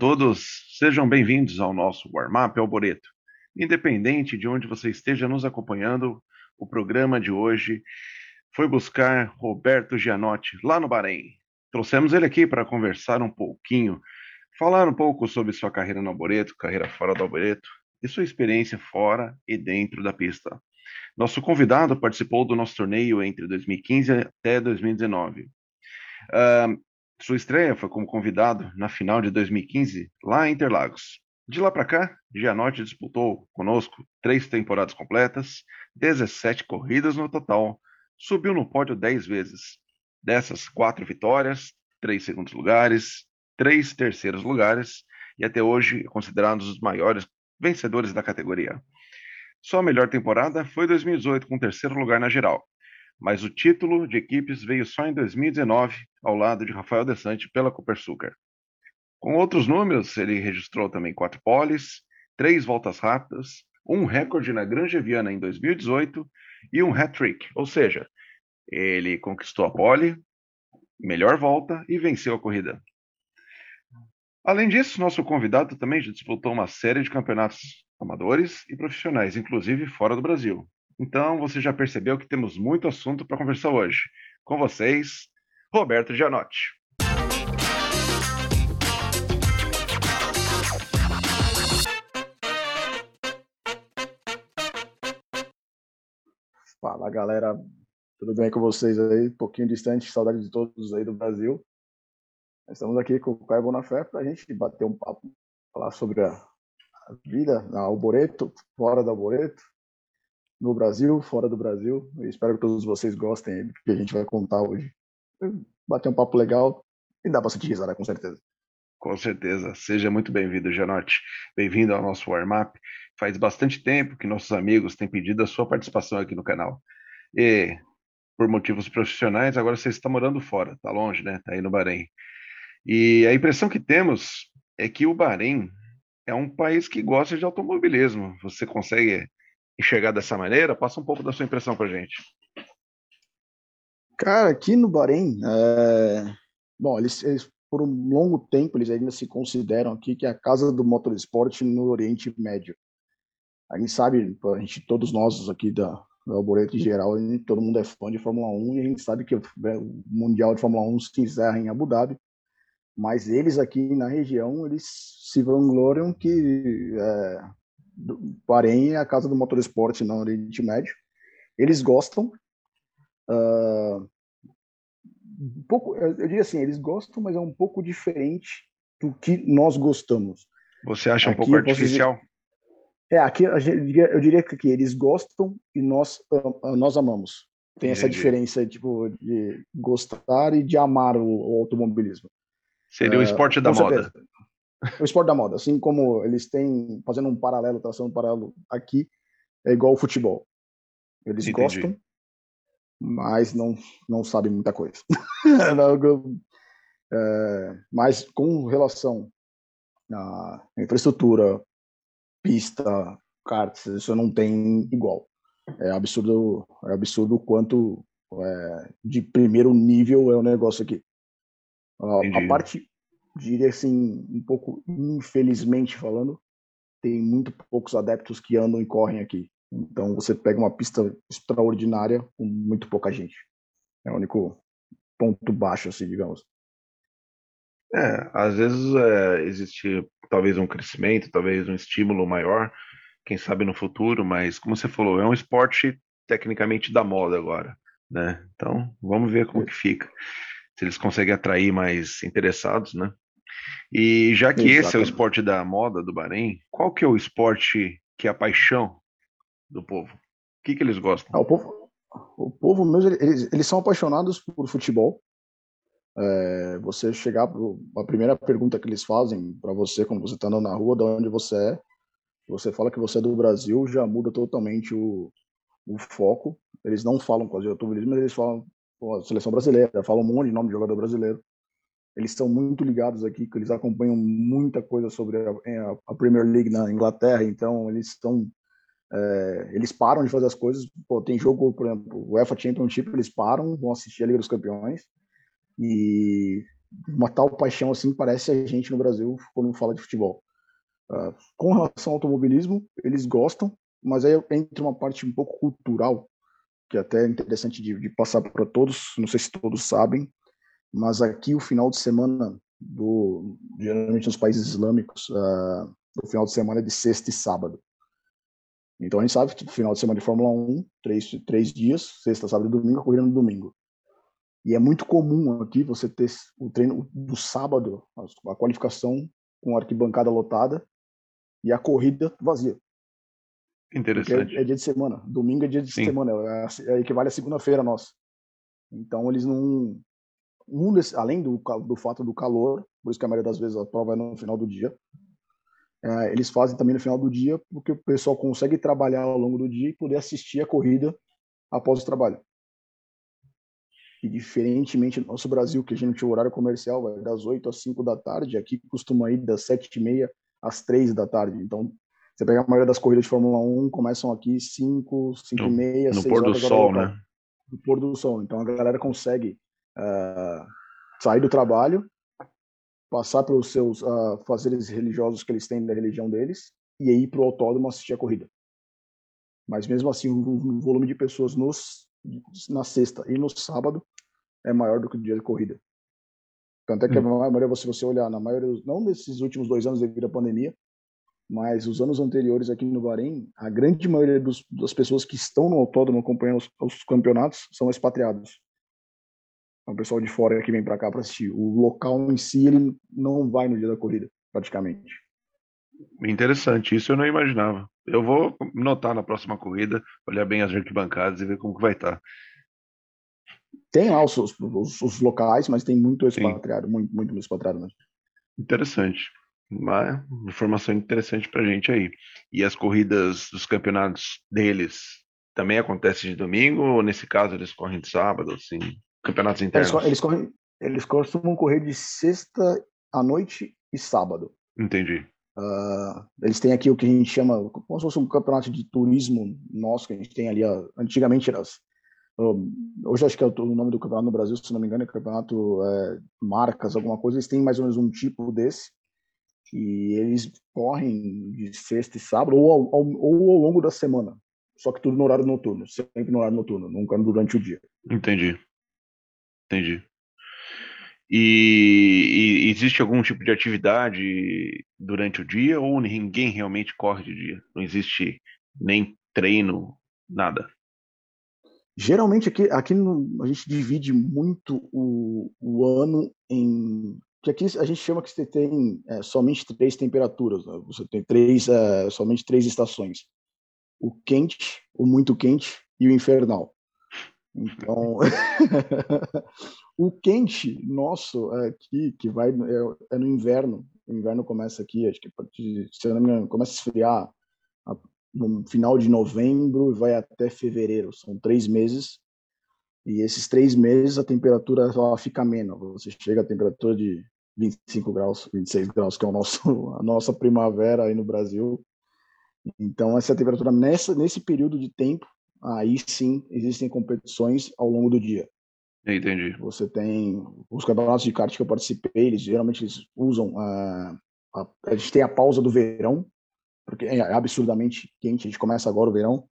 Todos, sejam bem-vindos ao nosso Warm-Up Alboreto. Independente de onde você esteja nos acompanhando, o programa de hoje foi buscar Roberto Gianotti lá no Bahrein. Trouxemos ele aqui para conversar um pouquinho, falar um pouco sobre sua carreira no Alboreto, carreira fora do Alboreto e sua experiência fora e dentro da pista. Nosso convidado participou do nosso torneio entre 2015 até 2019. Uh, sua estreia foi como convidado na final de 2015, lá em Interlagos. De lá para cá, Gianotti disputou conosco três temporadas completas, 17 corridas no total, subiu no pódio 10 vezes. Dessas, quatro vitórias, três segundos lugares, três terceiros lugares e até hoje é considerado um dos maiores vencedores da categoria. Sua melhor temporada foi 2018, com terceiro lugar na geral, mas o título de equipes veio só em 2019, ao lado de Rafael Desante pela Copersucar. Com outros números, ele registrou também quatro poles, três voltas rápidas, um recorde na Granja Viana em 2018 e um hat-trick, ou seja, ele conquistou a pole, melhor volta e venceu a corrida. Além disso, nosso convidado também já disputou uma série de campeonatos amadores e profissionais, inclusive fora do Brasil. Então, você já percebeu que temos muito assunto para conversar hoje. Com vocês, Roberto Gianotti. Fala galera, tudo bem com vocês aí? Um pouquinho distante, saudade de todos aí do Brasil. Estamos aqui com o Caio Bonafé para a gente bater um papo, falar sobre a, vida na Alboreto, fora da Alboreto, no Brasil, fora do Brasil. Eu espero que todos vocês gostem do que a gente vai contar hoje. Bater um papo legal e dá bastante risada, com certeza. Com certeza. Seja muito bem-vindo, Janote. Bem-vindo ao nosso warm-up. Faz bastante tempo que nossos amigos têm pedido a sua participação aqui no canal. E, por motivos profissionais, agora você está morando fora, está longe, né? Está aí no Bahrein. E a impressão que temos é que o Bahrein é um país que gosta de automobilismo. Você consegue enxergar dessa maneira? Passa um pouco da sua impressão para gente. Cara, aqui no Bahrein, é... bom, eles, eles, por um longo tempo eles ainda se consideram aqui que é a casa do motorsport no Oriente Médio. A gente sabe, a gente, todos nós aqui da, do Alboreto em geral, gente, todo mundo é fã de Fórmula 1 e a gente sabe que o Mundial de Fórmula 1 se encerra em Abu Dhabi mas eles aqui na região, eles se vangloriam que é, Bahrein é a casa do motorsport no Oriente Médio. Eles gostam. Uh, um pouco, eu diria assim, eles gostam, mas é um pouco diferente do que nós gostamos. Você acha um pouco artificial? Dizer, é, aqui eu diria, eu diria que aqui, eles gostam e nós, nós amamos. Tem essa diferença tipo, de gostar e de amar o, o automobilismo. Seria o esporte da moda. O esporte da moda, assim como eles têm, fazendo um paralelo, traçando um paralelo aqui, é igual o futebol. Eles Entendi. gostam, mas não, não sabem muita coisa. é, mas com relação à infraestrutura, pista, karts, isso não tem igual. É absurdo, é absurdo o quanto é, de primeiro nível é o negócio aqui. A parte, diria assim, um pouco infelizmente falando, tem muito poucos adeptos que andam e correm aqui. Então você pega uma pista extraordinária com muito pouca gente. É o único ponto baixo, assim, digamos. É, às vezes é, existe talvez um crescimento, talvez um estímulo maior, quem sabe no futuro, mas como você falou, é um esporte tecnicamente da moda agora, né? Então, vamos ver como que fica se eles conseguem atrair mais interessados, né? E já que Exatamente. esse é o esporte da moda do Bahrein, qual que é o esporte que é a paixão do povo? O que, que eles gostam? Ah, o povo, o povo mesmo, eles, eles são apaixonados por futebol. É, você chegar pro, a primeira pergunta que eles fazem para você quando você está andando na rua, de onde você é, você fala que você é do Brasil, já muda totalmente o, o foco. Eles não falam com de automobilismo, eles falam a seleção brasileira, falam um monte de nome de jogador brasileiro. Eles estão muito ligados aqui, que eles acompanham muita coisa sobre a, a Premier League na Inglaterra, então eles estão é, eles param de fazer as coisas. Pô, tem jogo, por exemplo, o UEFA Championship, eles param, vão assistir a Liga dos Campeões e uma tal paixão assim parece a gente no Brasil quando fala de futebol. Uh, com relação ao automobilismo, eles gostam, mas aí entra uma parte um pouco cultural, que é até é interessante de, de passar para todos, não sei se todos sabem, mas aqui o final de semana do geralmente nos países islâmicos, uh, o final de semana é de sexta e sábado. Então a gente sabe que final de semana de Fórmula 1, três, três dias, sexta, sábado e domingo, a corrida no domingo. E é muito comum aqui você ter o treino do sábado, a qualificação com arquibancada lotada e a corrida vazia. Interessante. É, é, dia de semana. Domingo é dia de Sim. semana. É, é, equivale a segunda-feira nossa. Então eles não. Um desse, além do, do fato do calor, por isso que a maioria das vezes a prova é no final do dia, é, eles fazem também no final do dia, porque o pessoal consegue trabalhar ao longo do dia e poder assistir a corrida após o trabalho. E diferentemente do nosso Brasil, que a gente, o horário comercial vai das 8 às 5 da tarde, aqui costuma ir das 7 e meia às 3 da tarde. Então, você pega a maioria das corridas de Fórmula 1, começam aqui 5, 5 e meia, 6 pôr do sol, né? No pôr do sol. Então, a galera consegue uh, sair do trabalho, passar pelos seus uh, fazeres religiosos que eles têm da religião deles e aí para o autódromo assistir a corrida. Mas mesmo assim, o volume de pessoas nos, na sexta e no sábado é maior do que o dia de corrida. Tanto é que hum. a maioria, se você olhar, na maioria, não nesses últimos dois anos devido à pandemia, mas os anos anteriores aqui no Bahrein, a grande maioria dos, das pessoas que estão no autódromo acompanhando os, os campeonatos são expatriados. É o pessoal de fora que vem para cá para assistir. O local em si ele não vai no dia da corrida, praticamente. Interessante, isso eu não imaginava. Eu vou notar na próxima corrida, olhar bem as arquibancadas e ver como que vai estar. Tá. Tem lá os, os, os locais, mas tem muito expatriado, Sim. muito, muito expatriado mesmo. Interessante. Uma informação interessante pra gente aí. E as corridas dos campeonatos deles também acontecem de domingo ou nesse caso eles correm de sábado, assim? Campeonatos internos. Eles, eles, correm, eles costumam correr de sexta à noite e sábado. Entendi. Uh, eles têm aqui o que a gente chama, como se fosse um campeonato de turismo nosso, que a gente tem ali, uh, antigamente era, uh, hoje acho que é o nome do campeonato no Brasil, se não me engano, é campeonato é, marcas, alguma coisa, eles têm mais ou menos um tipo desse, e eles correm de sexta e sábado, ou ao, ao, ou ao longo da semana, só que tudo no horário noturno, sempre no horário noturno, nunca durante o dia. Entendi. Entendi. E, e, existe algum tipo de atividade durante o dia ou ninguém realmente corre de dia? Não existe nem treino, nada? Geralmente aqui, aqui a gente divide muito o, o ano em que aqui a gente chama que você tem é, somente três temperaturas, né? você tem três, é, somente três estações: o quente, o muito quente e o infernal. Então, o quente nosso aqui, que vai é, é, no inverno, o inverno começa aqui, acho que se eu não me engano, começa a esfriar no final de novembro e vai até fevereiro, são três meses. E esses três meses a temperatura ela fica menos, você chega a temperatura de 25 graus, 26 graus, que é o nosso, a nossa primavera aí no Brasil. Então, essa temperatura nessa, nesse período de tempo aí sim existem competições ao longo do dia. Entendi. Você tem os campeonatos de kart que eu participei, eles geralmente eles usam a, a, a gente tem a pausa do verão, porque é absurdamente quente, a gente começa agora o verão,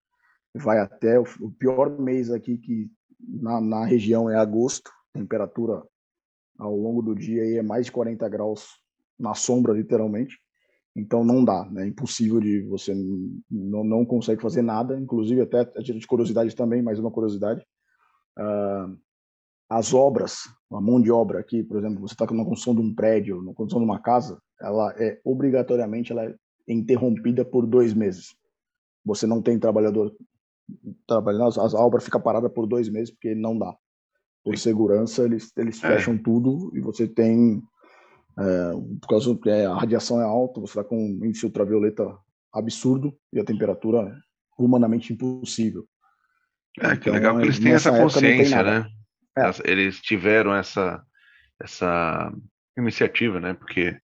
vai até o, o pior mês aqui que na, na região é agosto, temperatura ao longo do dia aí é mais de 40 graus na sombra, literalmente. Então não dá, né? é impossível de você não, não consegue fazer nada, inclusive até a título de curiosidade também, mais uma curiosidade. Uh, as obras, a mão de obra aqui, por exemplo, você está na construção de um prédio, na construção de uma casa, ela é obrigatoriamente ela é interrompida por dois meses. Você não tem trabalhador trabalhando, a obra fica parada por dois meses porque não dá. Por segurança, eles, eles é. fecham tudo e você tem é, por causa que a radiação é alta, você está com um índice ultravioleta absurdo e a temperatura humanamente impossível. É, que então, legal que eles têm essa consciência, né? É. Eles tiveram essa, essa iniciativa, né? Porque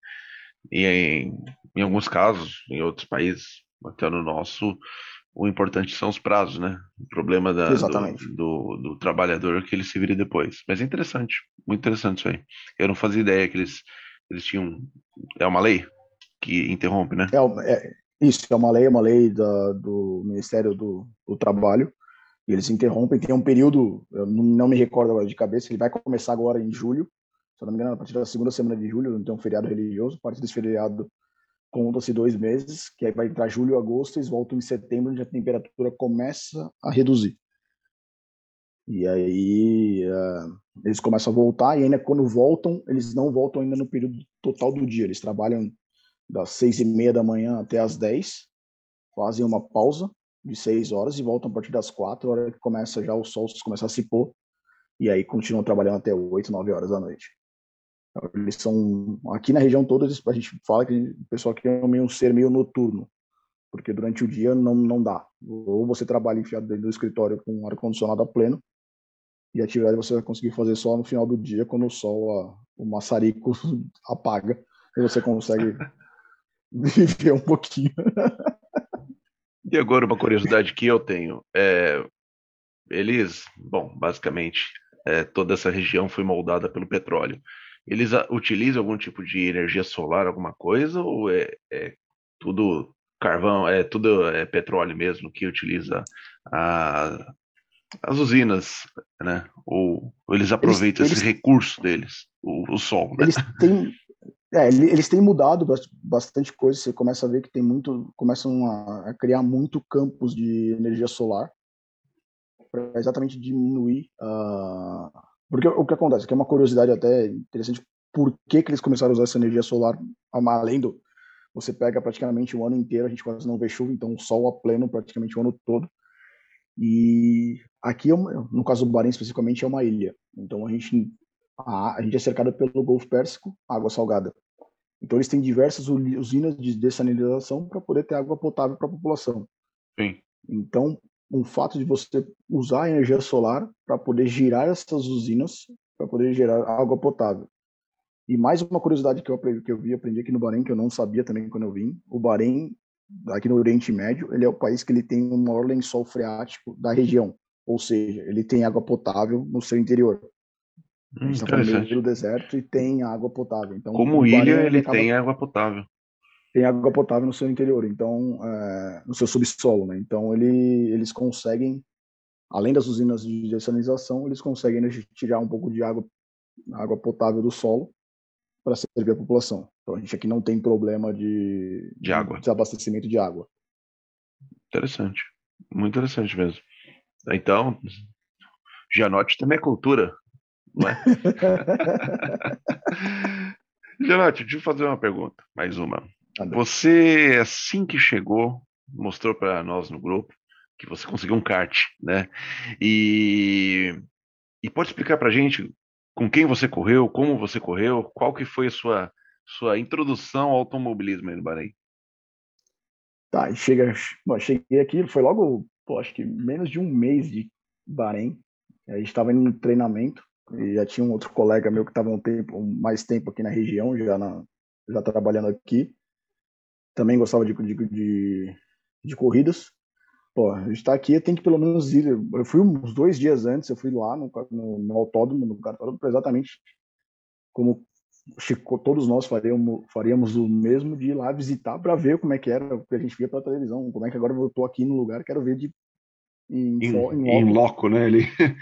em, em alguns casos, em outros países, até no nosso, o importante são os prazos, né? O problema da, do, do, do, trabalhador é que ele se vire depois. Mas é interessante, muito interessante isso aí. Eu não fazia ideia que eles, eles tinham. É uma lei que interrompe, né? É, é isso, é uma lei, é uma lei da, do Ministério do, do Trabalho. E eles interrompem, tem um período, eu não me recordo agora de cabeça, ele vai começar agora em julho, se eu não me engano, a partir da segunda semana de julho, não tem um feriado religioso, a partir desse feriado conta-se dois meses, que aí vai entrar julho, agosto, eles voltam em setembro, onde a temperatura começa a reduzir. E aí uh, eles começam a voltar, e ainda quando voltam, eles não voltam ainda no período total do dia. Eles trabalham das seis e meia da manhã até as dez, fazem uma pausa de seis horas e voltam a partir das quatro, hora que começa já o sol começa a se pôr, e aí continuam trabalhando até oito, nove horas da noite. Eles são aqui na região toda a gente fala que o pessoal aqui é meio um ser meio noturno, porque durante o dia não não dá. Ou você trabalha enfiado dentro do escritório com ar condicionado a pleno e a atividade você vai conseguir fazer só no final do dia quando o sol a, o maçarico apaga e você consegue viver um pouquinho. e agora uma curiosidade que eu tenho é eles, bom, basicamente é, toda essa região foi moldada pelo petróleo. Eles utilizam algum tipo de energia solar, alguma coisa, ou é, é tudo carvão, é tudo é petróleo mesmo que utiliza a, as usinas, né? Ou, ou eles aproveitam eles, esse eles, recurso deles, o, o sol. Né? Eles têm, é, eles têm mudado bastante coisa. Você começa a ver que tem muito, começam a, a criar muito campos de energia solar para exatamente diminuir a uh, porque o que acontece, que é uma curiosidade até interessante, por que, que eles começaram a usar essa energia solar, além do. Você pega praticamente o ano inteiro, a gente quase não vê chuva, então o sol a pleno praticamente o ano todo. E aqui, é no caso do Bahrein especificamente, é uma ilha. Então a gente, a, a gente é cercado pelo Golfo Pérsico, água salgada. Então eles têm diversas usinas de dessalinização para poder ter água potável para a população. Sim. Então, um fato de você usar a energia solar para poder girar essas usinas, para poder gerar água potável. E mais uma curiosidade que eu, aprendi, que eu vi, aprendi aqui no Bahrein, que eu não sabia também quando eu vim, o Bahrein, aqui no Oriente Médio, ele é o país que ele tem o maior lençol freático da região, ou seja, ele tem água potável no seu interior. Hum, está no meio do deserto e tem água potável. Então, Como ilha, ele acaba... tem água potável tem água potável no seu interior, então é, no seu subsolo, né? Então ele, eles conseguem, além das usinas de dessalinização, eles conseguem né, tirar um pouco de água, água potável do solo para servir a população. Então a gente aqui não tem problema de, de água, desabastecimento de água. Interessante, muito interessante mesmo. Então, Janote também é cultura, não é? Janote, deixa eu fazer uma pergunta, mais uma. Você, assim que chegou, mostrou para nós no grupo que você conseguiu um kart, né? E, e pode explicar para gente com quem você correu, como você correu, qual que foi a sua, sua introdução ao automobilismo aí no Bahrein? Tá, chega, bom, cheguei aqui, foi logo, pô, acho que menos de um mês de Bahrein. A gente estava indo no treinamento e já tinha um outro colega meu que estava um tempo, mais tempo aqui na região, já, na, já trabalhando aqui também gostava de, de, de, de corridas. Pô, a gente tá aqui, tem que pelo menos ir. Eu fui uns dois dias antes, eu fui lá no, no, no autódromo, no cartódromo, exatamente como todos nós faríamos, faríamos o mesmo de ir lá visitar para ver como é que era, o que a gente via pela televisão, como é que agora eu tô aqui no lugar, quero ver de em, em, em, em loco, né, ali.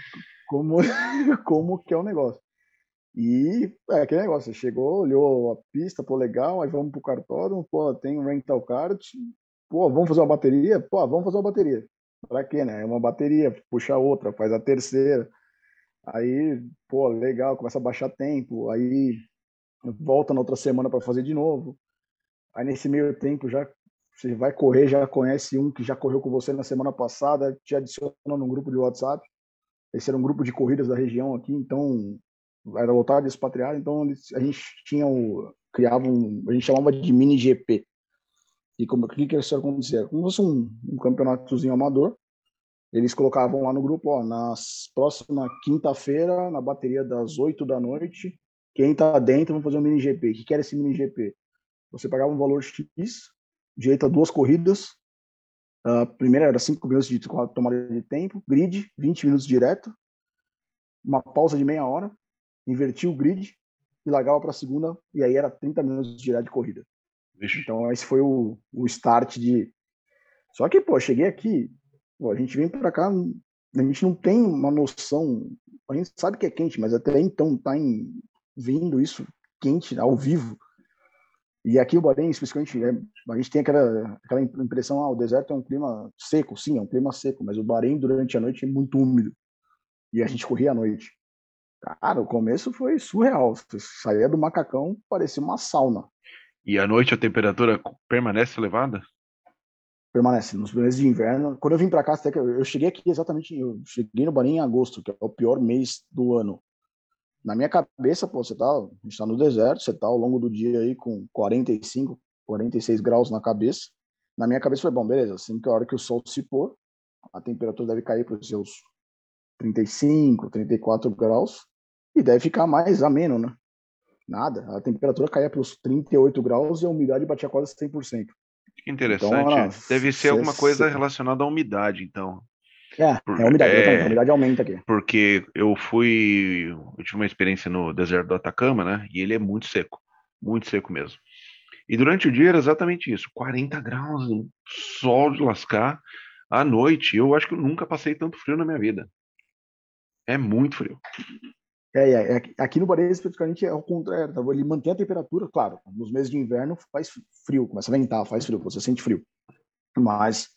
Como, como que é o negócio. E é aquele negócio, chegou, olhou a pista, pô, legal, aí vamos pro cartódromo, pô, tem um rental kart, pô, vamos fazer uma bateria? Pô, vamos fazer uma bateria. Pra quê, né? É uma bateria, puxa outra, faz a terceira. Aí, pô, legal, começa a baixar tempo, aí volta na outra semana para fazer de novo. Aí nesse meio tempo já você vai correr, já conhece um que já correu com você na semana passada, te adiciona num grupo de WhatsApp. Esse era um grupo de corridas da região aqui, então era lotado de expatriado, então a gente tinha o, criava um, a gente chamava de mini GP. E como que que isso acontecia? Como se fosse um, um campeonatozinho amador. Eles colocavam lá no grupo, ó, nas próxima quinta-feira, na bateria das 8 da noite, quem tá dentro vamos fazer um mini GP. O que, que era esse mini GP? Você pagava um valor X, direito a duas corridas, A primeira era 5 minutos de tomada de tempo, grid, 20 minutos direto, uma pausa de meia hora, inverti o grid e largava para a segunda, e aí era 30 minutos direto de corrida. Ixi. Então esse foi o, o start de. Só que, pô, cheguei aqui, pô, a gente vem para cá, a gente não tem uma noção, a gente sabe que é quente, mas até então tá em, vindo isso quente, ao vivo. E aqui o Bahrein, especificamente, é, a gente tem aquela, aquela impressão, ah, o deserto é um clima seco, sim, é um clima seco, mas o Bahrein durante a noite é muito úmido. E a gente corria à noite. Cara, o começo foi surreal. Você saía do macacão, parecia uma sauna. E à noite a temperatura permanece elevada? Permanece. Nos meses de inverno. Quando eu vim para cá, eu cheguei aqui exatamente. Eu cheguei no Bahrein em agosto, que é o pior mês do ano na minha cabeça, pô, você tá, a gente tá no deserto, você tá ao longo do dia aí com 45, 46 graus na cabeça. Na minha cabeça foi, bom, beleza, assim que a hora que o sol se pôr, a temperatura deve cair para os seus 35, 34 graus e deve ficar mais ameno, né? Nada, a temperatura caía para os 38 graus e a umidade batia quase 100%. Que interessante. Então, deve ser alguma coisa relacionada à umidade, então. É, Por, é a umidade, é, a umidade aumenta aqui. Porque eu fui. Eu tive uma experiência no deserto do Atacama, né? E ele é muito seco. Muito seco mesmo. E durante o dia era exatamente isso: 40 graus, sol de lascar. À noite, eu acho que eu nunca passei tanto frio na minha vida. É muito frio. É, é, é aqui no Bahrein, especificamente, é ao contrário. Tá? Ele mantém a temperatura, claro. Nos meses de inverno faz frio, começa a ventar, faz frio, você sente frio. Mas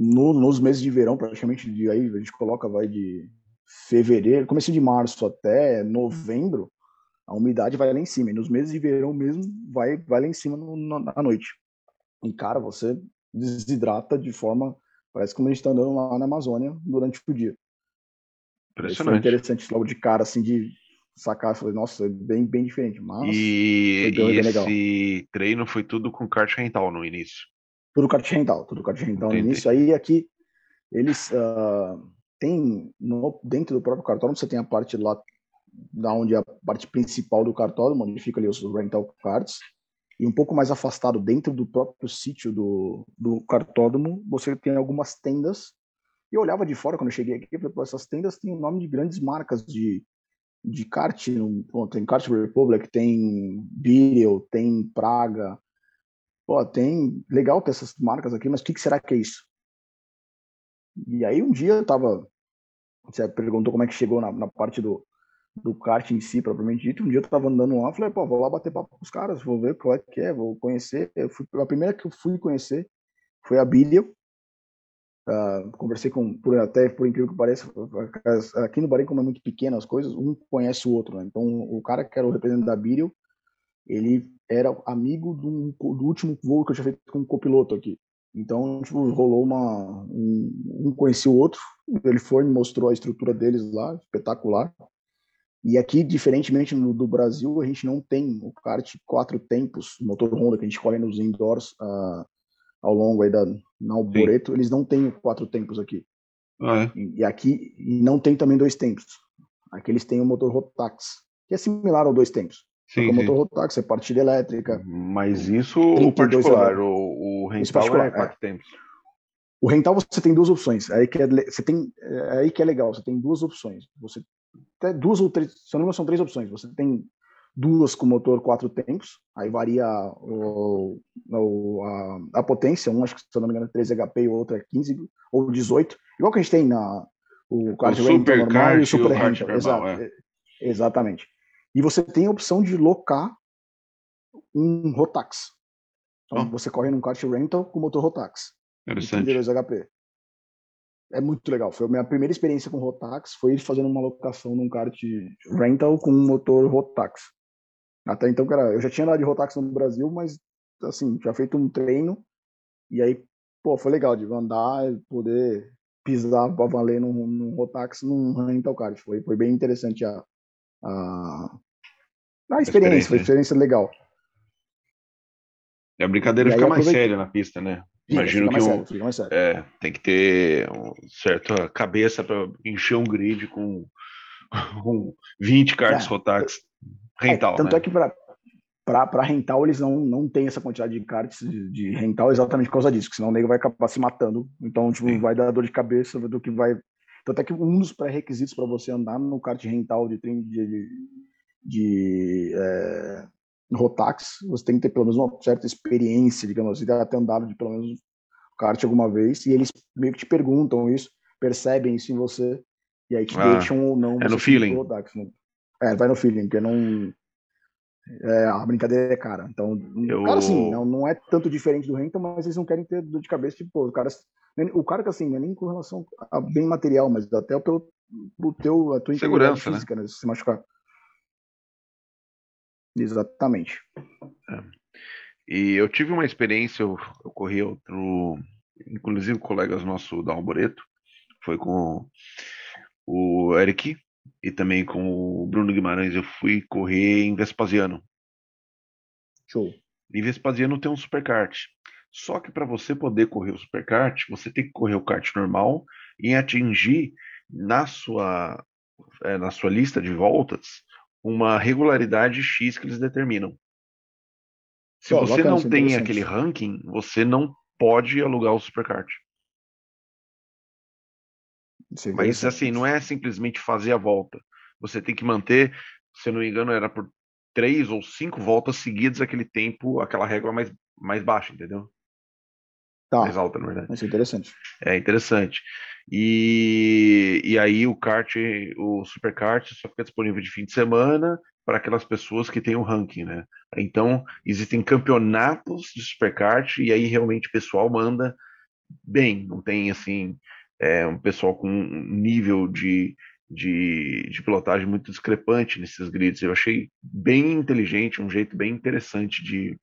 no, nos meses de verão, praticamente, de, aí a gente coloca, vai de fevereiro, começo de março até novembro, a umidade vai lá em cima. E nos meses de verão mesmo, vai, vai lá em cima no, à noite. E, cara, você desidrata de forma. Parece como a gente está andando lá na Amazônia durante o dia. Impressionante. foi interessante logo de cara, assim, de sacar. Falei, nossa, é bem, bem diferente. Mas e, e esse treino foi tudo com kart rental no início. Tudo kart rental, tudo kart rental no início. Aí aqui eles uh, têm no, dentro do próprio cartódromo você tem a parte lá da onde é a parte principal do cartódromo, onde fica ali os rental cards. E um pouco mais afastado, dentro do próprio sítio do, do cartódromo, você tem algumas tendas. E eu olhava de fora quando eu cheguei aqui, falei, essas tendas têm o nome de grandes marcas de, de kart. tem Kart Republic, tem Beetle, tem Praga, pô, tem legal ter essas marcas aqui, mas o que, que, será que é isso? E aí um dia eu tava, você perguntou como é que chegou na, na parte do, do kart em si, propriamente dito, um dia eu tava andando lá, falei, pô, vou lá bater papo com os caras, vou ver qual é que é, vou conhecer. Eu fui, a primeira que eu fui conhecer foi a Billion, Uh, conversei com, por, até por incrível que pareça, aqui no Bahrein, como é muito pequeno as coisas, um conhece o outro. Né? Então, o cara que era o representante da Biril, ele era amigo do, do, último voo que eu tinha feito com um copiloto aqui. Então, tipo, rolou uma. Um, um conhecia o outro, ele foi me mostrou a estrutura deles lá, espetacular. E aqui, diferentemente do, do Brasil, a gente não tem o kart quatro tempos, motor Honda, que a gente corre nos indoors uh, ao longo aí da na Alboreto, eles não têm quatro tempos aqui. Ah, é? e, e, aqui e não tem também dois tempos. Aqui eles têm o motor Rotax, que é similar ao dois tempos. Sim, motor rotax, é partida elétrica. Mas isso o particular, o, o rental particular, é quatro tempos. O rental você tem duas opções. Aí que é, você tem, é aí que é legal, você tem duas opções. Você até duas ou três, se não me são três opções. Você tem duas com motor quatro tempos, aí varia o, o, a, a, potência, um acho que se eu não me engano é 13 HP e o outro é 15 ou 18, igual que a gente tem na o o super normal e o super rental. Exato, é. Exatamente. E você tem a opção de locar um Rotax. Então oh. você corre num kart rental com motor Rotax. Interessante. 32 HP. É muito legal. Foi a minha primeira experiência com Rotax, foi fazendo uma locação num kart rental com um motor Rotax. Até então, cara, eu já tinha andado de Rotax no Brasil, mas assim, tinha feito um treino e aí, pô, foi legal de andar e poder pisar para valer num, num Rotax num rental kart. Foi, foi bem interessante a, a, a experiência, foi experiência legal. E a brincadeira e fica mais séria na pista, né? Imagino que um, sério, é, tem que ter um certa cabeça para encher um grid com, com 20 cards é, Rotax rental. É, tanto né? é que para rental eles não, não tem essa quantidade de karts de, de, rental exatamente por causa disso, senão o nego vai acabar se matando. Então, tipo, vai dar dor de cabeça do que vai. Tanto é que um dos pré-requisitos para você andar no kart rental de, de, de, de é, Rotax, você tem que ter pelo menos uma certa experiência, digamos assim, ter andado de pelo menos kart alguma vez, e eles meio que te perguntam isso, percebem isso em você, e aí te ah, deixam ou não. É no feeling. Rotax, né? É, vai no feeling, porque não é, a brincadeira é cara. Então, eu... cara, assim, não, não é tanto diferente do Renton, mas eles não querem ter dor de cabeça, tipo, o cara, o cara que assim, não é nem com relação a bem material, mas até pelo, pelo teu, a tua segurança, né? física, né? Se machucar. Exatamente. É. E eu tive uma experiência, eu, eu corri outro, inclusive colegas nosso da Alboreto, foi com o Eric, e também com o Bruno Guimarães eu fui correr em Vespasiano. Show. Em Vespasiano tem um superkart. Só que para você poder correr o superkart, você tem que correr o kart normal e atingir na sua é, na sua lista de voltas uma regularidade X que eles determinam. Se oh, você não tem aquele ranking, você não pode alugar o superkart. É Mas assim, não é simplesmente fazer a volta. Você tem que manter, se eu não me engano, era por três ou cinco voltas seguidas aquele tempo, aquela régua mais, mais baixa, entendeu? Tá. Mais alta, na verdade. Isso é interessante. É interessante. E, e aí o kart, o superkart só fica disponível de fim de semana para aquelas pessoas que têm o um ranking, né? Então, existem campeonatos de superkart e aí realmente o pessoal manda bem, não tem assim é, um pessoal com um nível de, de, de, pilotagem muito discrepante nesses grids. Eu achei bem inteligente, um jeito bem interessante de,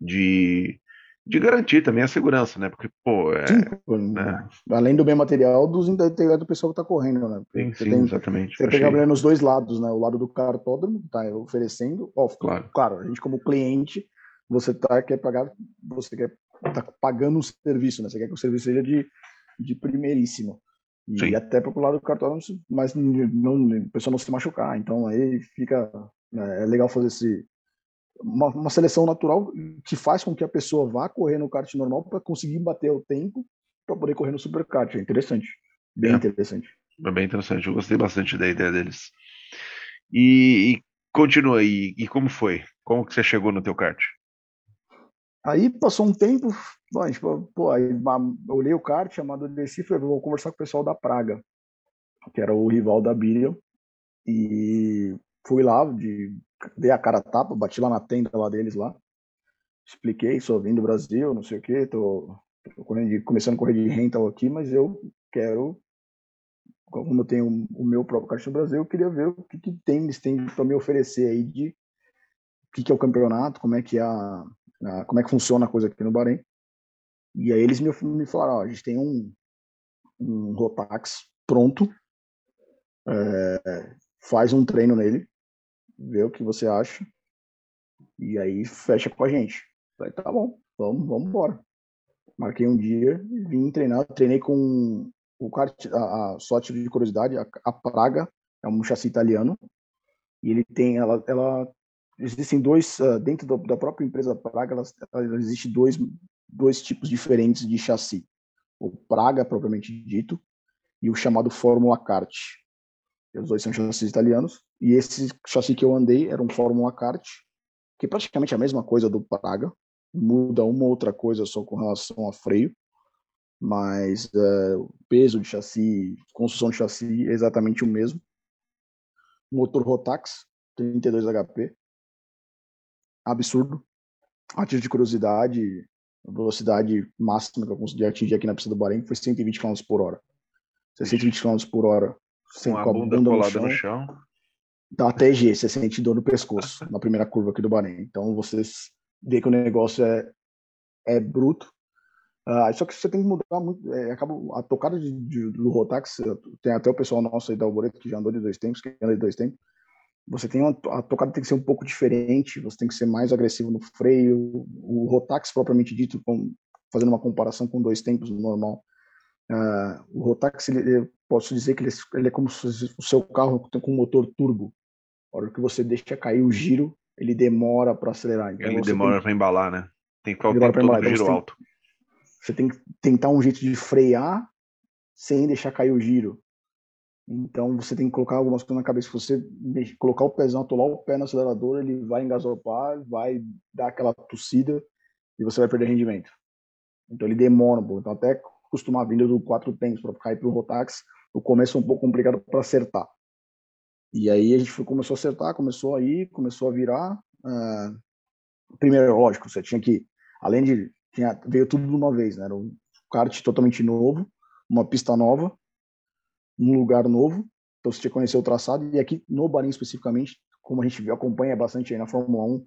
de, de garantir também a segurança, né? Porque, pô, é, sim, né? além do bem material, dos integrantes do pessoal que está correndo, né? Sim, sim tem, exatamente. Você tem que nos dois lados, né? O lado do cartódromo, tá oferecendo, ó, claro. claro, a gente como cliente, você tá quer pagar, você quer tá pagando um serviço, né? Você quer que o serviço seja de de primeiríssimo. E Sim. até para o lado do cartório, mas não, a pessoa não se machucar. Então aí fica. Né, é legal fazer esse, uma, uma, seleção natural que faz com que a pessoa vá correr no kart normal para conseguir bater o tempo para poder correr no superkart. É interessante. Bem é. interessante. É bem interessante. Eu gostei bastante da ideia deles. E, e continua aí. E como foi? Como que você chegou no teu kart? Aí passou um tempo, bom, tipo, pô, aí, eu olhei o kart, chamado desci e falei, vou conversar com o pessoal da Praga, que era o rival da Birion, e fui lá, de, dei a cara a tapa, bati lá na tenda lá deles lá, expliquei, sou vindo do Brasil, não sei o que, tô, tô correndo, começando a correr de rental aqui, mas eu quero, como eu tenho o meu próprio kart no Brasil, eu queria ver o que, que tem, eles têm para me oferecer aí de o que, que é o campeonato, como é que é a uh, como é que funciona a coisa aqui no Bahrein. E aí eles me, me falaram, ó, a gente tem um, um Rotax pronto, é, faz um treino nele, vê o que você acha, e aí fecha com a gente. Falei, tá bom, vamos, vamos embora. Marquei um dia, vim treinar, treinei com o kart, a, a, só título de curiosidade, a, a Praga, é um chassi italiano, e ele tem, ela, ela existem dois, uh, dentro da própria empresa Praga, elas, elas, existe dois, dois tipos diferentes de chassi. O Praga, propriamente dito, e o chamado Fórmula Kart. Os dois são chassis italianos. E esse chassi que eu andei era um Fórmula Kart, que é praticamente a mesma coisa do Praga. Muda uma outra coisa só com relação a freio. Mas uh, o peso de chassi, construção de chassi é exatamente o mesmo. Motor Rotax, 32 HP absurdo. A de curiosidade, a velocidade máxima que eu consegui atingir aqui na pista do Bahrein foi 120 km por hora. 120 km por hora sem com a bunda, bunda colada no chão. No chão. Dá até G, você sente dor no pescoço na primeira curva aqui do Bahrein. Então vocês vê que o negócio é, é bruto. Uh, só que você tem que mudar muito. É, acaba, a tocada de, de, do Rotax, tem até o pessoal nosso aí da Alboreto que já andou de dois tempos, que anda de dois tempos você tem uma, a tocada tem que ser um pouco diferente, você tem que ser mais agressivo no freio. O Rotax, propriamente dito, com, fazendo uma comparação com dois tempos normal, uh, o Rotax, ele, eu posso dizer que ele, ele é como se o seu carro com um motor turbo. A hora que você deixa cair o giro, ele demora para acelerar. Então ele demora para embalar, né? Tem que ficar o tempo todo no giro alto. Você tem que tentar um jeito de frear sem deixar cair o giro. Então você tem que colocar algumas coisas na cabeça. Se você colocar o pezão, atolar o pé no acelerador, ele vai engasopar, vai dar aquela tossida e você vai perder rendimento. Então ele demora um pouco. Então até costumar vindo do quatro tempos para cair para o Rotax, o começo é um pouco complicado para acertar. E aí a gente foi, começou a acertar, começou a ir, começou a virar. Uh, primeiro, lógico, você tinha que, além de, tinha, veio tudo de uma vez, né? Era um kart totalmente novo, uma pista nova, um lugar novo, então você tinha que conhecer o traçado. E aqui no Bahrein especificamente, como a gente acompanha bastante aí na Fórmula 1,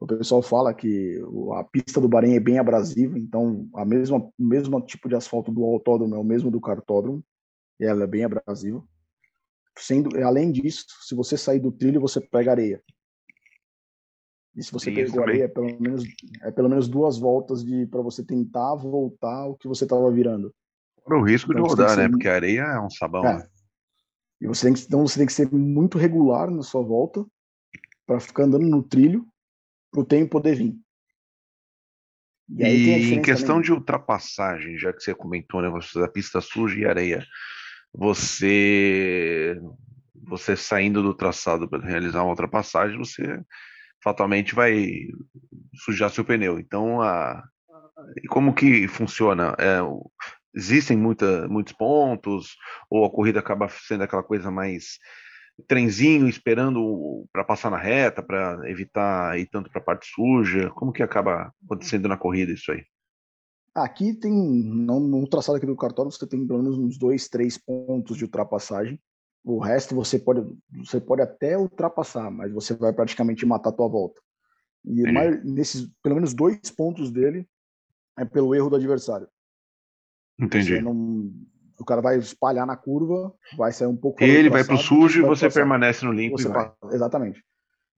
o pessoal fala que a pista do Bahrein é bem abrasiva, então a mesma, o mesmo tipo de asfalto do autódromo é o mesmo do cartódromo, e ela é bem abrasiva. Sendo, além disso, se você sair do trilho, você pega areia. E se você pegou areia, é pelo, menos, é pelo menos duas voltas de para você tentar voltar o que você estava virando. Para o risco então, de rodar, né? Porque a areia é um sabão. É. Né? E você tem que, então você tem que ser muito regular na sua volta para ficar andando no trilho para o tempo poder vir. E, e em questão também. de ultrapassagem, já que você comentou, né? Você da pista suja e areia você você saindo do traçado para realizar uma ultrapassagem, você fatalmente vai sujar seu pneu. Então, a, como que funciona? É, existem muita, muitos pontos, ou a corrida acaba sendo aquela coisa mais trenzinho esperando para passar na reta, para evitar ir tanto para a parte suja? Como que acaba acontecendo na corrida isso aí? Aqui tem, não, no traçado aqui do cartório, você tem pelo menos uns dois, três pontos de ultrapassagem. O resto você pode, você pode até ultrapassar, mas você vai praticamente matar a tua volta. E mais, nesses, pelo menos dois pontos dele é pelo erro do adversário. Entendi. Não, o cara vai espalhar na curva, vai sair um pouco. Ele vai para o sujo e você passar. permanece no limpo. Você passa, exatamente.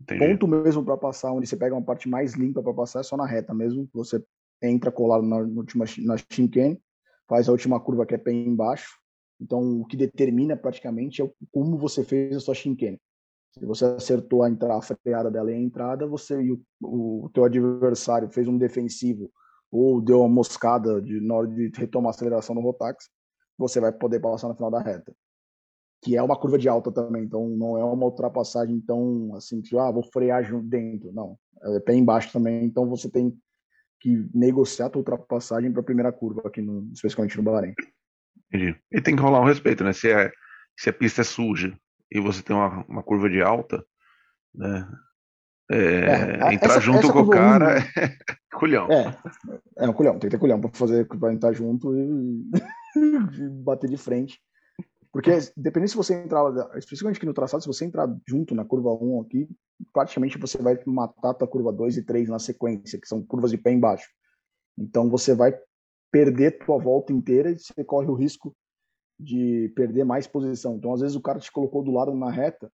Entendi. Ponto mesmo para passar, onde você pega uma parte mais limpa para passar, é só na reta mesmo. Você entra colado na, última, na chicane, faz a última curva que é pé embaixo. Então, o que determina praticamente é como você fez a sua chicane. Se você acertou a, entrada, a freada dela e a entrada, você e o, o teu adversário fez um defensivo ou deu uma moscada de, na hora de retomar a aceleração no Rotax, você vai poder passar no final da reta. Que é uma curva de alta também, então não é uma ultrapassagem tão assim, que ah, vou frear dentro. Não, é pé embaixo também, então você tem que negociar a tua ultrapassagem para a primeira curva aqui, no, especialmente no Bahrein. Entendi. E tem que rolar um respeito, né? Se, é, se a pista é suja e você tem uma, uma curva de alta, né? É, é, entrar essa, junto essa com o cara um... é culhão. É, é um culhão, tem que ter culhão para fazer para entrar junto e, e bater de frente. Porque, dependendo se você entrar, especialmente aqui no traçado, se você entrar junto na curva 1 aqui, praticamente você vai matar a curva 2 e 3 na sequência, que são curvas de pé embaixo. Então você vai perder tua volta inteira e você corre o risco de perder mais posição. Então, às vezes, o cara te colocou do lado na reta,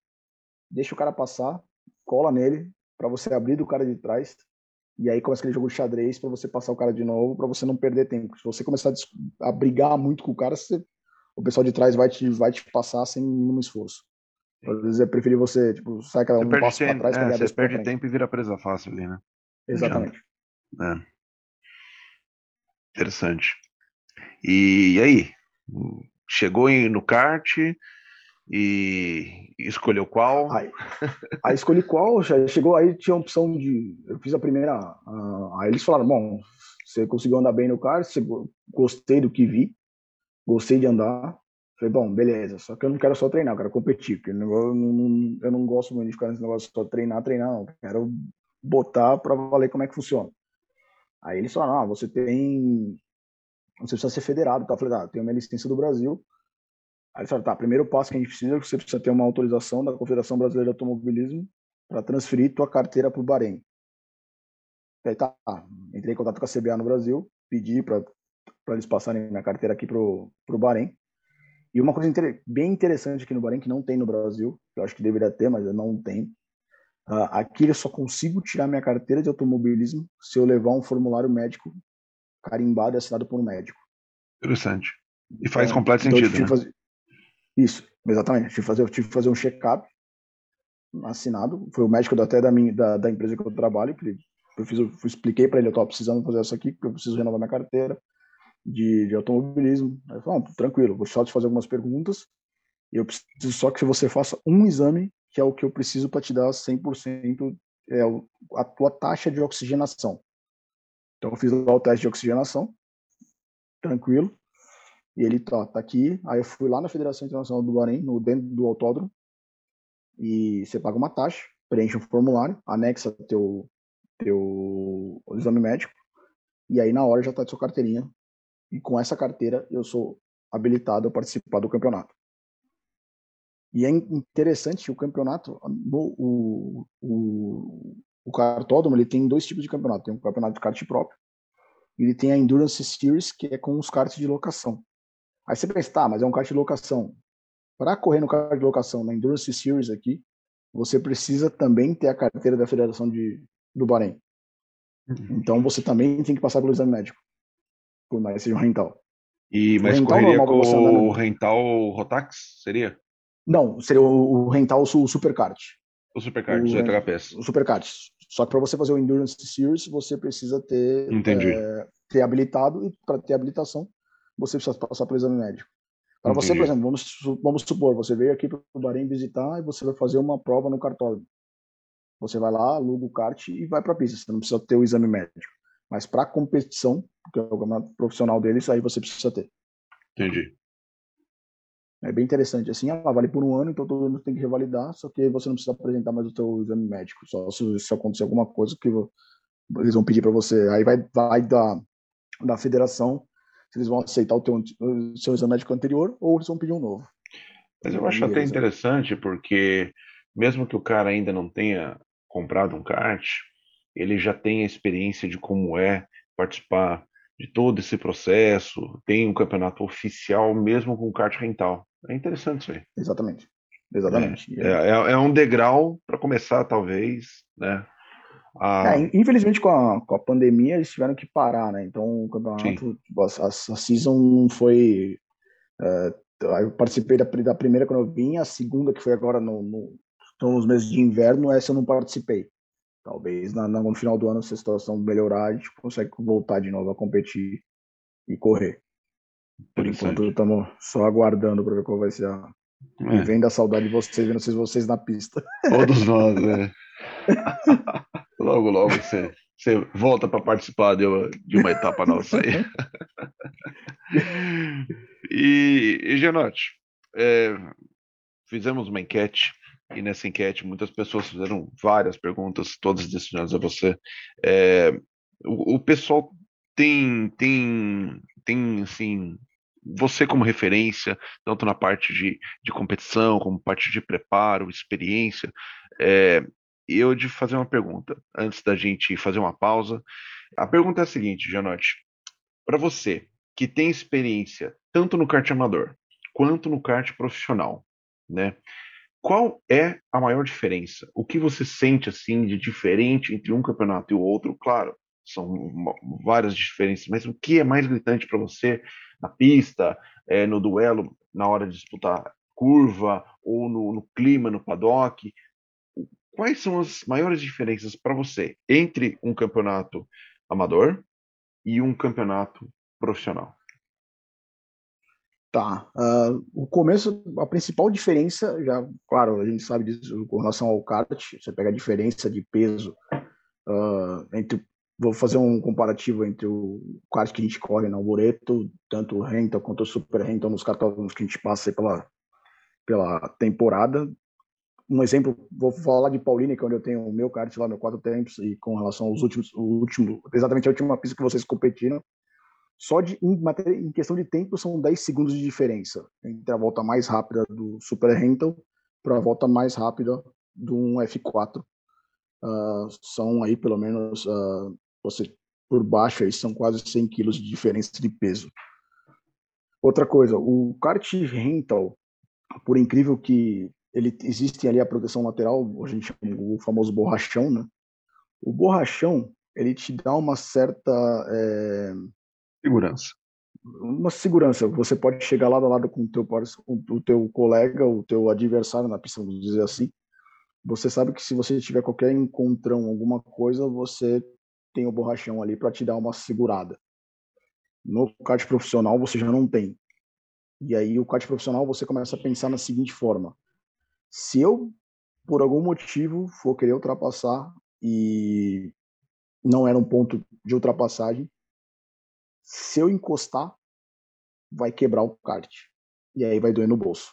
deixa o cara passar, cola nele, para você abrir do cara de trás, e aí começa aquele jogo de xadrez para você passar o cara de novo, para você não perder tempo. Se você começar a, brigar muito com o cara, você o pessoal de trás vai te, vai te passar sem nenhum esforço. Às vezes é preferir você, tipo, sai cada um passo para trás. É, você perde tempo e vira presa fácil ali, né? Exatamente. É. Interessante. E, e aí? Chegou no kart e escolheu qual? Aí, aí escolhi qual, já chegou aí, tinha a opção de. Eu fiz a primeira. Uh, aí eles falaram: bom, você conseguiu andar bem no kart, gostei do que vi, gostei de andar. Falei, bom, beleza, só que eu não quero só treinar, eu quero competir, porque eu não, eu não gosto muito de ficar nesse negócio só treinar, treinar, não. Eu quero botar para valer como é que funciona. Aí eles falaram, ah, você tem. Você precisa ser federado, tá? Eu falei, ah, tenho minha licença do Brasil. Aí eles falaram, tá, primeiro passo que a gente precisa é que você precisa ter uma autorização da Confederação Brasileira de Automobilismo para transferir tua carteira para o Bahrein. Aí tá, entrei em contato com a CBA no Brasil, pedi para para eles passarem minha carteira aqui pro, pro Bahrein. E uma coisa inter bem interessante aqui no Bahrein, que não tem no Brasil, que eu acho que deveria ter, mas não tenho. Uh, aqui eu só consigo tirar minha carteira de automobilismo se eu levar um formulário médico carimbado e assinado por um médico. Interessante. E faz então, completo sentido, né? Fazer... Isso, exatamente. Tive que fazer, tive que fazer um check-up assinado. Foi o médico até da, minha, da, da empresa que eu trabalho, que eu, fiz, eu expliquei para ele, eu estava precisando fazer isso aqui, porque eu preciso renovar minha carteira de, de automobilismo. Ele falou, tranquilo, vou só te fazer algumas perguntas, eu preciso só que você faça um exame, que é o que eu preciso para te dar 100% é, a tua taxa de oxigenação. Então eu fiz o teste de oxigenação, tranquilo, e ele tá, tá aqui. Aí eu fui lá na Federação Internacional do Bahrein, no dentro do autódromo, e você paga uma taxa, preenche um formulário, anexa teu teu exame médico, e aí na hora já tá de sua carteirinha. E com essa carteira eu sou habilitado a participar do campeonato. E é interessante o campeonato, o, o, o cartódromo, ele tem dois tipos de campeonato. Tem um campeonato de kart próprio, ele tem a Endurance Series, que é com os karts de locação. Aí você pensa, tá, mas é um kart de locação. Para correr no kart de locação, na Endurance Series aqui, você precisa também ter a carteira da Federação de, do Bahrein. Uhum. Então você também tem que passar pelo exame médico, por mais seja um rental. E, mas rental correria com o rental Rotax, seria? Não, seria o, o rental o Superkart. O Superkart, o, 18 HPs. O Superkart. Só que para você fazer o Endurance Series, você precisa ter, é, ter habilitado, e para ter habilitação, você precisa passar pelo exame médico. Para você, por exemplo, vamos, vamos supor, você veio aqui para o Bahrein visitar e você vai fazer uma prova no cartódromo. Você vai lá, aluga o kart e vai para a pista. Você não precisa ter o exame médico. Mas para competição, porque é o campeonato profissional deles, aí você precisa ter. Entendi. É bem interessante. Assim, ela vale por um ano, então todo mundo tem que revalidar, só que você não precisa apresentar mais o seu exame médico. Só se, se acontecer alguma coisa que eles vão pedir para você. Aí vai, vai da, da federação se eles vão aceitar o, teu, o seu exame médico anterior ou eles vão pedir um novo. Mas eu acho até interessante porque mesmo que o cara ainda não tenha comprado um kart, ele já tem a experiência de como é participar de todo esse processo, tem um campeonato oficial mesmo com kart rental. É interessante isso aí. Exatamente. Exatamente. É, é, é um degrau para começar, talvez, né? A... É, infelizmente, com a, com a pandemia, eles tiveram que parar, né? Então, o campeonato, a, a, season não foi. Uh, eu participei da, da primeira quando eu vim, a segunda, que foi agora no, no, então, nos meses de inverno, essa eu não participei. Talvez na, no final do ano, se a situação melhorar, a gente consegue voltar de novo a competir e correr. Por enquanto, estamos só aguardando para ver qual vai ser a. É. Vem da saudade de vocês, vendo vocês na pista. Todos nós, né? logo, logo você, você volta para participar de uma, de uma etapa nossa aí. e, e Genote, é, fizemos uma enquete e nessa enquete muitas pessoas fizeram várias perguntas, todas destinadas a você. É, o, o, pessoal tem, tem, tem, assim, você como referência, tanto na parte de, de competição, como parte de preparo, experiência. É, eu de fazer uma pergunta, antes da gente fazer uma pausa. A pergunta é a seguinte, Janote. Para você, que tem experiência tanto no kart amador quanto no kart profissional, né? Qual é a maior diferença? O que você sente assim de diferente entre um campeonato e o outro? Claro, são várias diferenças, mas o que é mais gritante para você na pista, é, no duelo, na hora de disputar curva ou no, no clima, no paddock? Quais são as maiores diferenças para você entre um campeonato amador e um campeonato profissional? Tá. Uh, o começo, a principal diferença, já, claro, a gente sabe disso com relação ao kart, você pega a diferença de peso uh, entre. Vou fazer um comparativo entre o kart que a gente corre na Alboreto, tanto o quanto o super rental nos cartões que a gente passa pela, pela temporada. Um exemplo, vou falar de Paulínia, que é onde eu tenho o meu kart lá, meu quatro tempos, e com relação aos últimos, o último, exatamente a última pista que vocês competiram, só de, em, matéria, em questão de tempo, são 10 segundos de diferença entre a volta mais rápida do Super Rental para a volta mais rápida do um F4. Uh, ah, são aí, pelo menos, uh, você por baixo, aí, são quase 100 quilos de diferença de peso. Outra coisa, o kart rental, por incrível que ele existe ali a proteção lateral, a gente chama o famoso borrachão, né? O borrachão, ele te dá uma certa é, Segurança. Uma segurança. Você pode chegar lado a lado com o teu, com o teu colega, o teu adversário na pista, vamos dizer assim, você sabe que se você tiver qualquer encontrão, alguma coisa, você tem o borrachão ali para te dar uma segurada. No kart profissional você já não tem. E aí o kart profissional você começa a pensar na seguinte forma: se eu por algum motivo for querer ultrapassar e não era um ponto de ultrapassagem, se eu encostar, vai quebrar o kart. E aí vai doer no bolso.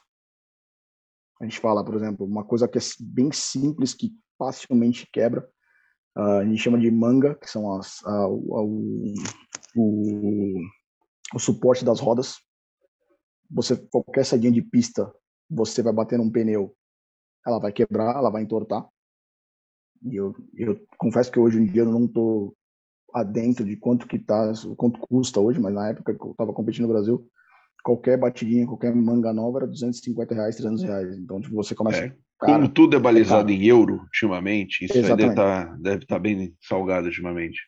A gente fala, por exemplo, uma coisa que é bem simples, que facilmente quebra, uh, a gente chama de manga, que são as, o, o, o suporte das rodas. Você, qualquer saidinha de pista, você vai bater num pneu, ela vai quebrar, ela vai entortar. E eu, eu confesso que hoje em dia eu não estou adentro de quanto que tá, quanto custa hoje, mas na época que eu estava competindo no Brasil, qualquer batidinha, qualquer manga nova era 250 reais, 300 reais. Então, tipo, você começa. É, cara, como tudo é balizado é em euro ultimamente, isso Exatamente. aí deve estar tá, deve tá bem salgado ultimamente.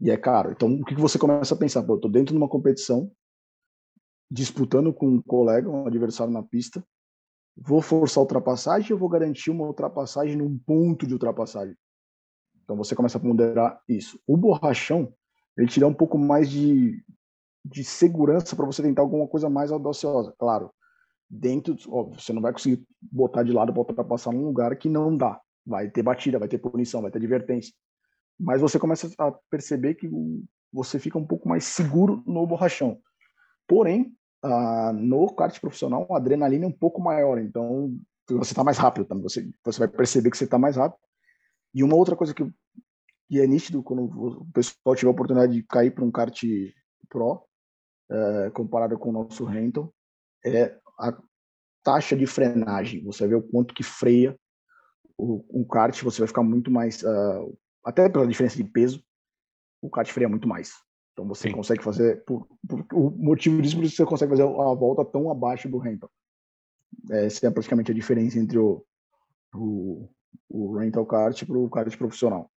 E é caro. Então, o que, que você começa a pensar? Pô, eu tô dentro de uma competição, disputando com um colega, um adversário na pista. Vou forçar a ultrapassagem ou vou garantir uma ultrapassagem num ponto de ultrapassagem? Então você começa a ponderar isso. O borrachão, ele te dá um pouco mais de, de segurança para você tentar alguma coisa mais audaciosa. Claro, dentro, você não vai conseguir botar de lado para ultrapassar num lugar que não dá. Vai ter batida, vai ter punição, vai ter advertência. Mas você começa a perceber que você fica um pouco mais seguro no borrachão. Porém, uh, no kart profissional, a adrenalina é um pouco maior, então você está mais rápido também. Você, você vai perceber que você está mais rápido e uma outra coisa que, que é nítido quando o pessoal tiver a oportunidade de cair para um kart pro, é, comparado com o nosso rental, é a taxa de frenagem. Você vê o quanto que freia o, kart, você vai ficar muito mais, uh, até pela diferença de peso, o kart freia muito mais. Então você Sim. consegue fazer, por, por, o motivo disso, por isso você consegue fazer a volta tão abaixo do rental. Essa é praticamente a diferença entre o, o, o rental kart para o kart profissional.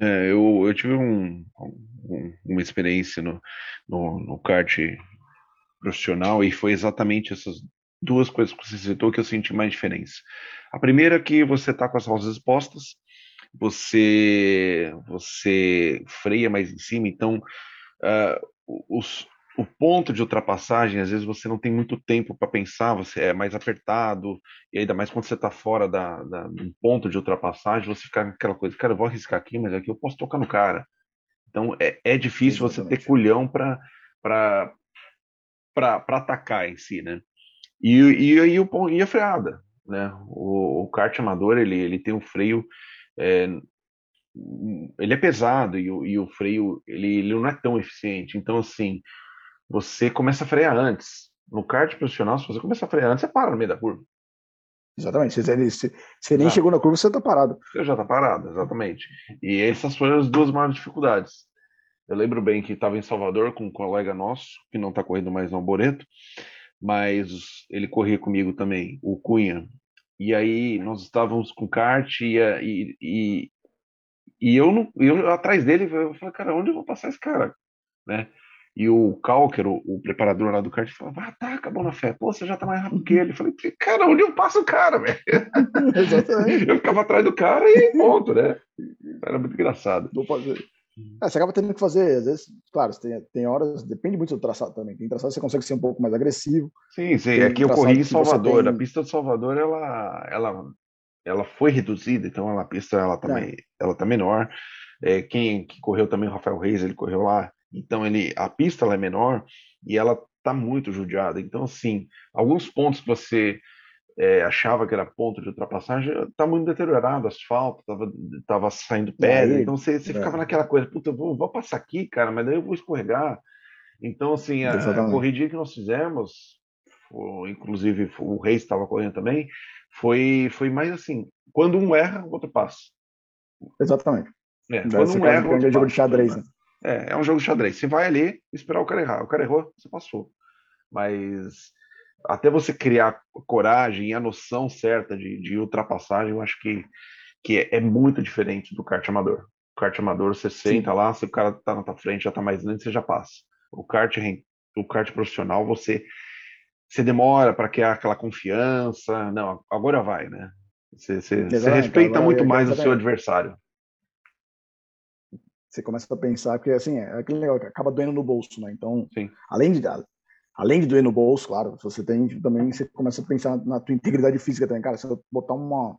É, eu, eu tive um, um, uma experiência no, no, no kart profissional e foi exatamente essas duas coisas que você citou que eu senti mais diferença. A primeira é que você está com as rodas expostas, você você freia mais em cima, então uh, os, o ponto de ultrapassagem, às vezes você não tem muito tempo para pensar, você é mais apertado, e ainda mais quando você está fora da, da, do ponto de ultrapassagem, você fica aquela coisa, cara, eu vou arriscar aqui, mas aqui eu posso tocar no cara. Então é, é difícil Exatamente. você ter culhão para atacar em si, né? E, e, e, o, e a freada, né? O, o kart amador, ele, ele tem um freio, é, ele é pesado e o, e o freio, ele, ele não é tão eficiente. Então, assim, você começa a frear antes. No kart profissional, se você começa a frear antes, você para no meio da curva. Exatamente. Você, você, você nem ah, chegou na curva, você está parado. Você já está parado, exatamente. E essas foram as duas maiores dificuldades. Eu lembro bem que estava em Salvador com um colega nosso, que não está correndo mais no Boreto, mas ele corria comigo também, o Cunha. E aí nós estávamos com kart e, e, e, e eu, não, eu atrás dele, eu falei, cara, onde eu vou passar esse cara? Né? E o Calker, o, o preparador lá do kart, falava, ah, tá, acabou na fé. Pô, você já tá mais rápido que ele. Eu falei, cara, onde eu passo o cara, velho? eu ficava atrás do cara e ponto, né? Era muito engraçado. Vou fazer. É, você acaba tendo que fazer, às vezes, claro, tem, tem horas, depende muito do traçado também. Tem traçado que você consegue ser um pouco mais agressivo. Sim, sim. Aqui eu corri em Salvador. Tem... A pista de Salvador, ela, ela, ela foi reduzida, então a pista ela também, é. ela tá menor. É, quem que correu também, o Rafael Reis, ele correu lá então ele, a pista ela é menor e ela está muito judiada. Então assim, alguns pontos que você é, achava que era ponto de ultrapassagem está muito deteriorado, asfalto, tava, tava saindo pedra. Então você, você é. ficava naquela coisa, puta, vou, vou passar aqui, cara, mas daí eu vou escorregar. Então assim, a, a corridinha que nós fizemos, foi, inclusive o Reis estava correndo também, foi foi mais assim, quando um erra, o outro passa. Exatamente. É, quando um erra, o jogo de xadrez, né? É, é um jogo de xadrez. Você vai ali esperar o cara errar. O cara errou, você passou. Mas até você criar coragem e a noção certa de, de ultrapassagem, eu acho que, que é, é, muito diferente do kart amador. O kart amador, você senta Sim. lá, se o cara tá na tua frente, já tá mais lento, você já passa. O kart, o kart profissional, você você demora para criar aquela confiança. Não, agora vai, né? Você, você, você respeita muito mais o seu adversário. Você começa a pensar que assim, é aquele negócio que acaba doendo no bolso, né? Então, Sim. além de além de doer no bolso, claro, você tem também você começa a pensar na tua integridade física também, cara, se eu botar uma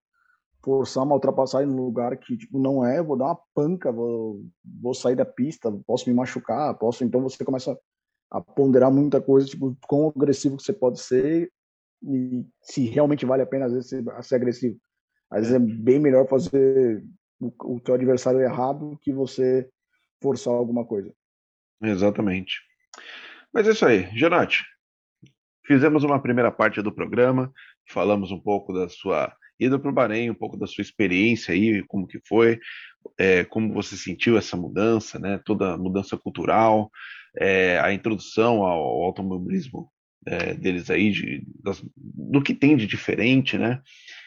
forçar uma ultrapassagem no lugar que tipo não é, vou dar uma panca, vou, vou sair da pista, posso me machucar, posso, então você começa a ponderar muita coisa, tipo, quão agressivo que você pode ser e se realmente vale a pena às vezes ser, agressivo. Às vezes é bem melhor fazer o, o teu adversário errado que você forçar alguma coisa. Exatamente. Mas é isso aí, Genote. Fizemos uma primeira parte do programa, falamos um pouco da sua ida para o Bahrein, um pouco da sua experiência aí, como que foi, é, como você sentiu essa mudança, né? Toda a mudança cultural, é, a introdução ao, ao automobilismo é, deles aí, de, das, do que tem de diferente, né?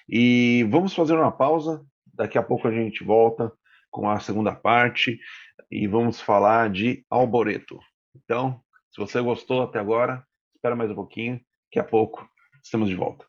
E vamos fazer uma pausa. Daqui a pouco a gente volta com a segunda parte e vamos falar de Alboreto. Então, se você gostou até agora, espera mais um pouquinho, daqui a pouco estamos de volta.